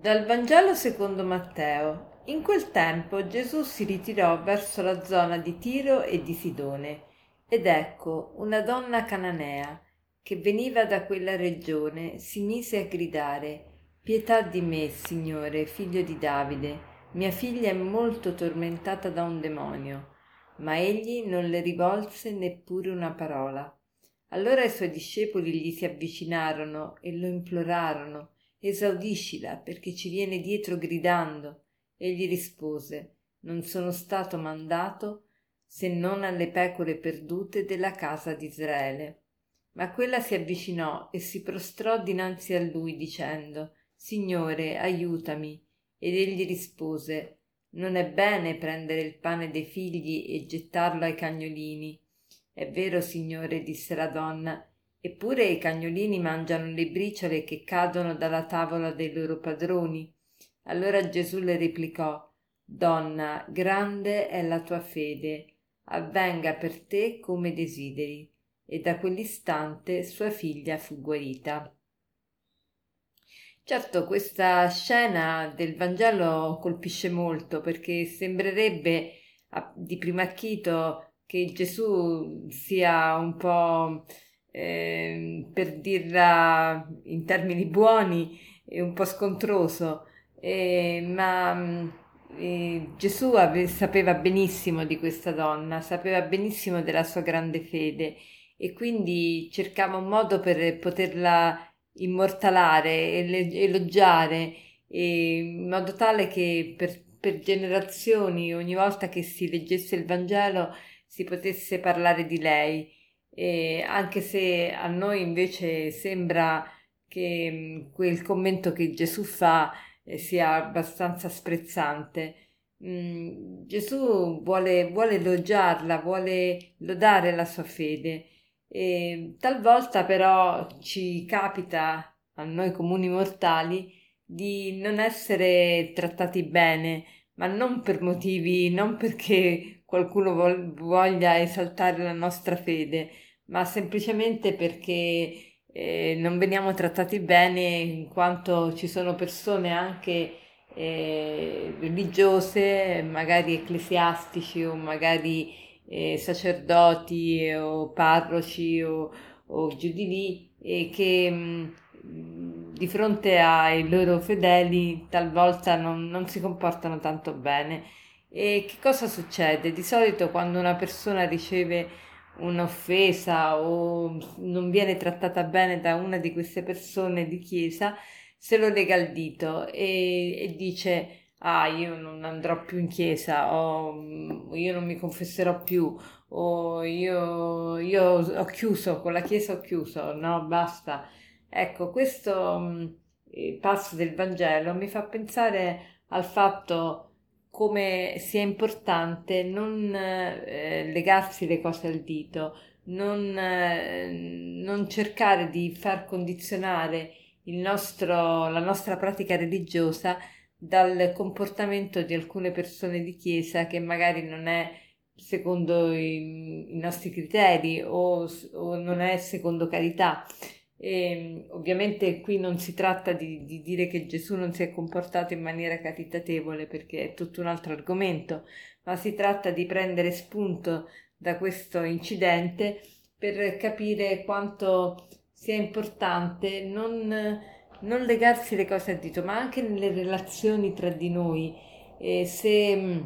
Dal Vangelo secondo Matteo. In quel tempo Gesù si ritirò verso la zona di Tiro e di Sidone, ed ecco una donna cananea che veniva da quella regione si mise a gridare Pietà di me, Signore, figlio di Davide, mia figlia è molto tormentata da un demonio. Ma egli non le rivolse neppure una parola. Allora i suoi discepoli gli si avvicinarono e lo implorarono esaudiscila perché ci viene dietro gridando. Egli rispose Non sono stato mandato se non alle pecore perdute della casa di Israele. Ma quella si avvicinò e si prostrò dinanzi a lui dicendo Signore, aiutami. Ed egli rispose Non è bene prendere il pane dei figli e gettarlo ai cagnolini. È vero, signore, disse la donna, Eppure i cagnolini mangiano le briciole che cadono dalla tavola dei loro padroni. Allora Gesù le replicò Donna, grande è la tua fede, avvenga per te come desideri. E da quell'istante sua figlia fu guarita. Certo, questa scena del Vangelo colpisce molto perché sembrerebbe di primo acchito che Gesù sia un po' eh, per dirla in termini buoni, un po' scontroso, eh, ma eh, Gesù ave- sapeva benissimo di questa donna, sapeva benissimo della sua grande fede e quindi cercava un modo per poterla immortalare e elogiare in modo tale che per, per generazioni ogni volta che si leggesse il Vangelo si potesse parlare di lei e anche se a noi invece sembra che mm, quel commento che Gesù fa eh, sia abbastanza sprezzante. Mm, Gesù vuole, vuole elogiarla, vuole lodare la sua fede. E talvolta però ci capita a noi comuni mortali di non essere trattati bene, ma non per motivi, non perché qualcuno voglia esaltare la nostra fede, ma semplicemente perché eh, non veniamo trattati bene in quanto ci sono persone anche eh, religiose, magari ecclesiastici o magari eh, sacerdoti o parroci o, o giù di lì e che mm, di fronte ai loro fedeli talvolta non, non si comportano tanto bene e che cosa succede? Di solito quando una persona riceve un'offesa o non viene trattata bene da una di queste persone di chiesa, se lo lega al dito e, e dice ah io non andrò più in chiesa o io non mi confesserò più o io, io ho chiuso, con la chiesa ho chiuso, no basta. Ecco, questo mh, passo del Vangelo mi fa pensare al fatto come sia importante non eh, legarsi le cose al dito, non, eh, non cercare di far condizionare nostro, la nostra pratica religiosa dal comportamento di alcune persone di chiesa che magari non è secondo i, i nostri criteri o, o non è secondo carità. E, ehm, ovviamente qui non si tratta di, di, dire che Gesù non si è comportato in maniera caritatevole perché è tutto un altro argomento, ma si tratta di prendere spunto da questo incidente per capire quanto sia importante non, non legarsi le cose a dito, ma anche nelle relazioni tra di noi. E se mm,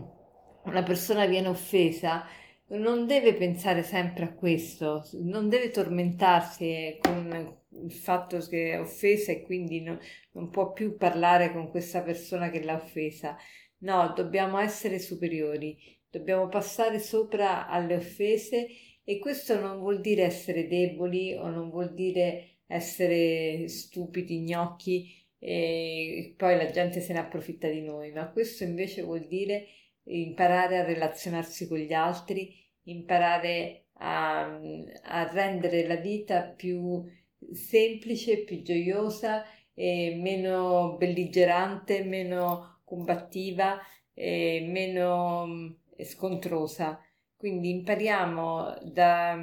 una persona viene offesa, non deve pensare sempre a questo, non deve tormentarsi con il fatto che è offesa e quindi no, non può più parlare con questa persona che l'ha offesa. No, dobbiamo essere superiori, dobbiamo passare sopra alle offese e questo non vuol dire essere deboli o non vuol dire essere stupidi, gnocchi e poi la gente se ne approfitta di noi, ma questo invece vuol dire imparare a relazionarsi con gli altri, imparare a, a rendere la vita più semplice, più gioiosa, e meno belligerante, meno combattiva, e meno mm, scontrosa. Quindi impariamo, da,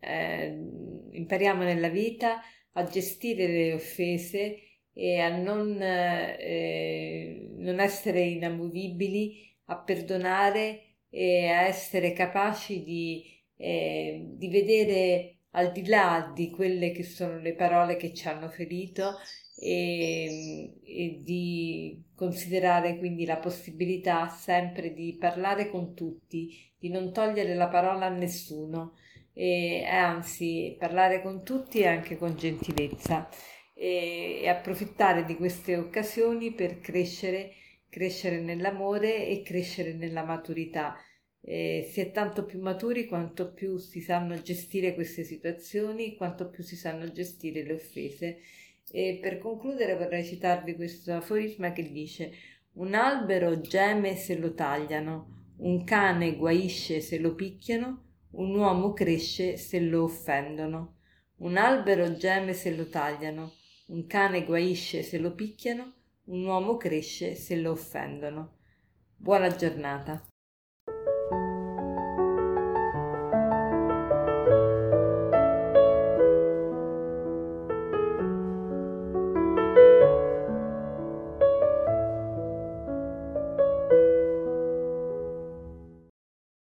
eh, impariamo nella vita a gestire le offese e a non, eh, non essere inamovibili, a perdonare e a essere capaci di, eh, di vedere al di là di quelle che sono le parole che ci hanno ferito e, e, di considerare quindi la possibilità sempre di parlare con tutti, di non togliere la parola a nessuno e anzi parlare con tutti anche con gentilezza e, e approfittare di queste occasioni per crescere, crescere nell'amore e crescere nella maturità eh, si è tanto più maturi quanto più si sanno gestire queste situazioni, quanto più si sanno gestire le offese. E per concludere vorrei citarvi questo aforisma che dice un albero geme se lo tagliano, un cane guaisce se lo picchiano, un uomo cresce se lo offendono. Un albero geme se lo tagliano, un cane guaisce se lo picchiano, un uomo cresce se lo offendono. Buona giornata.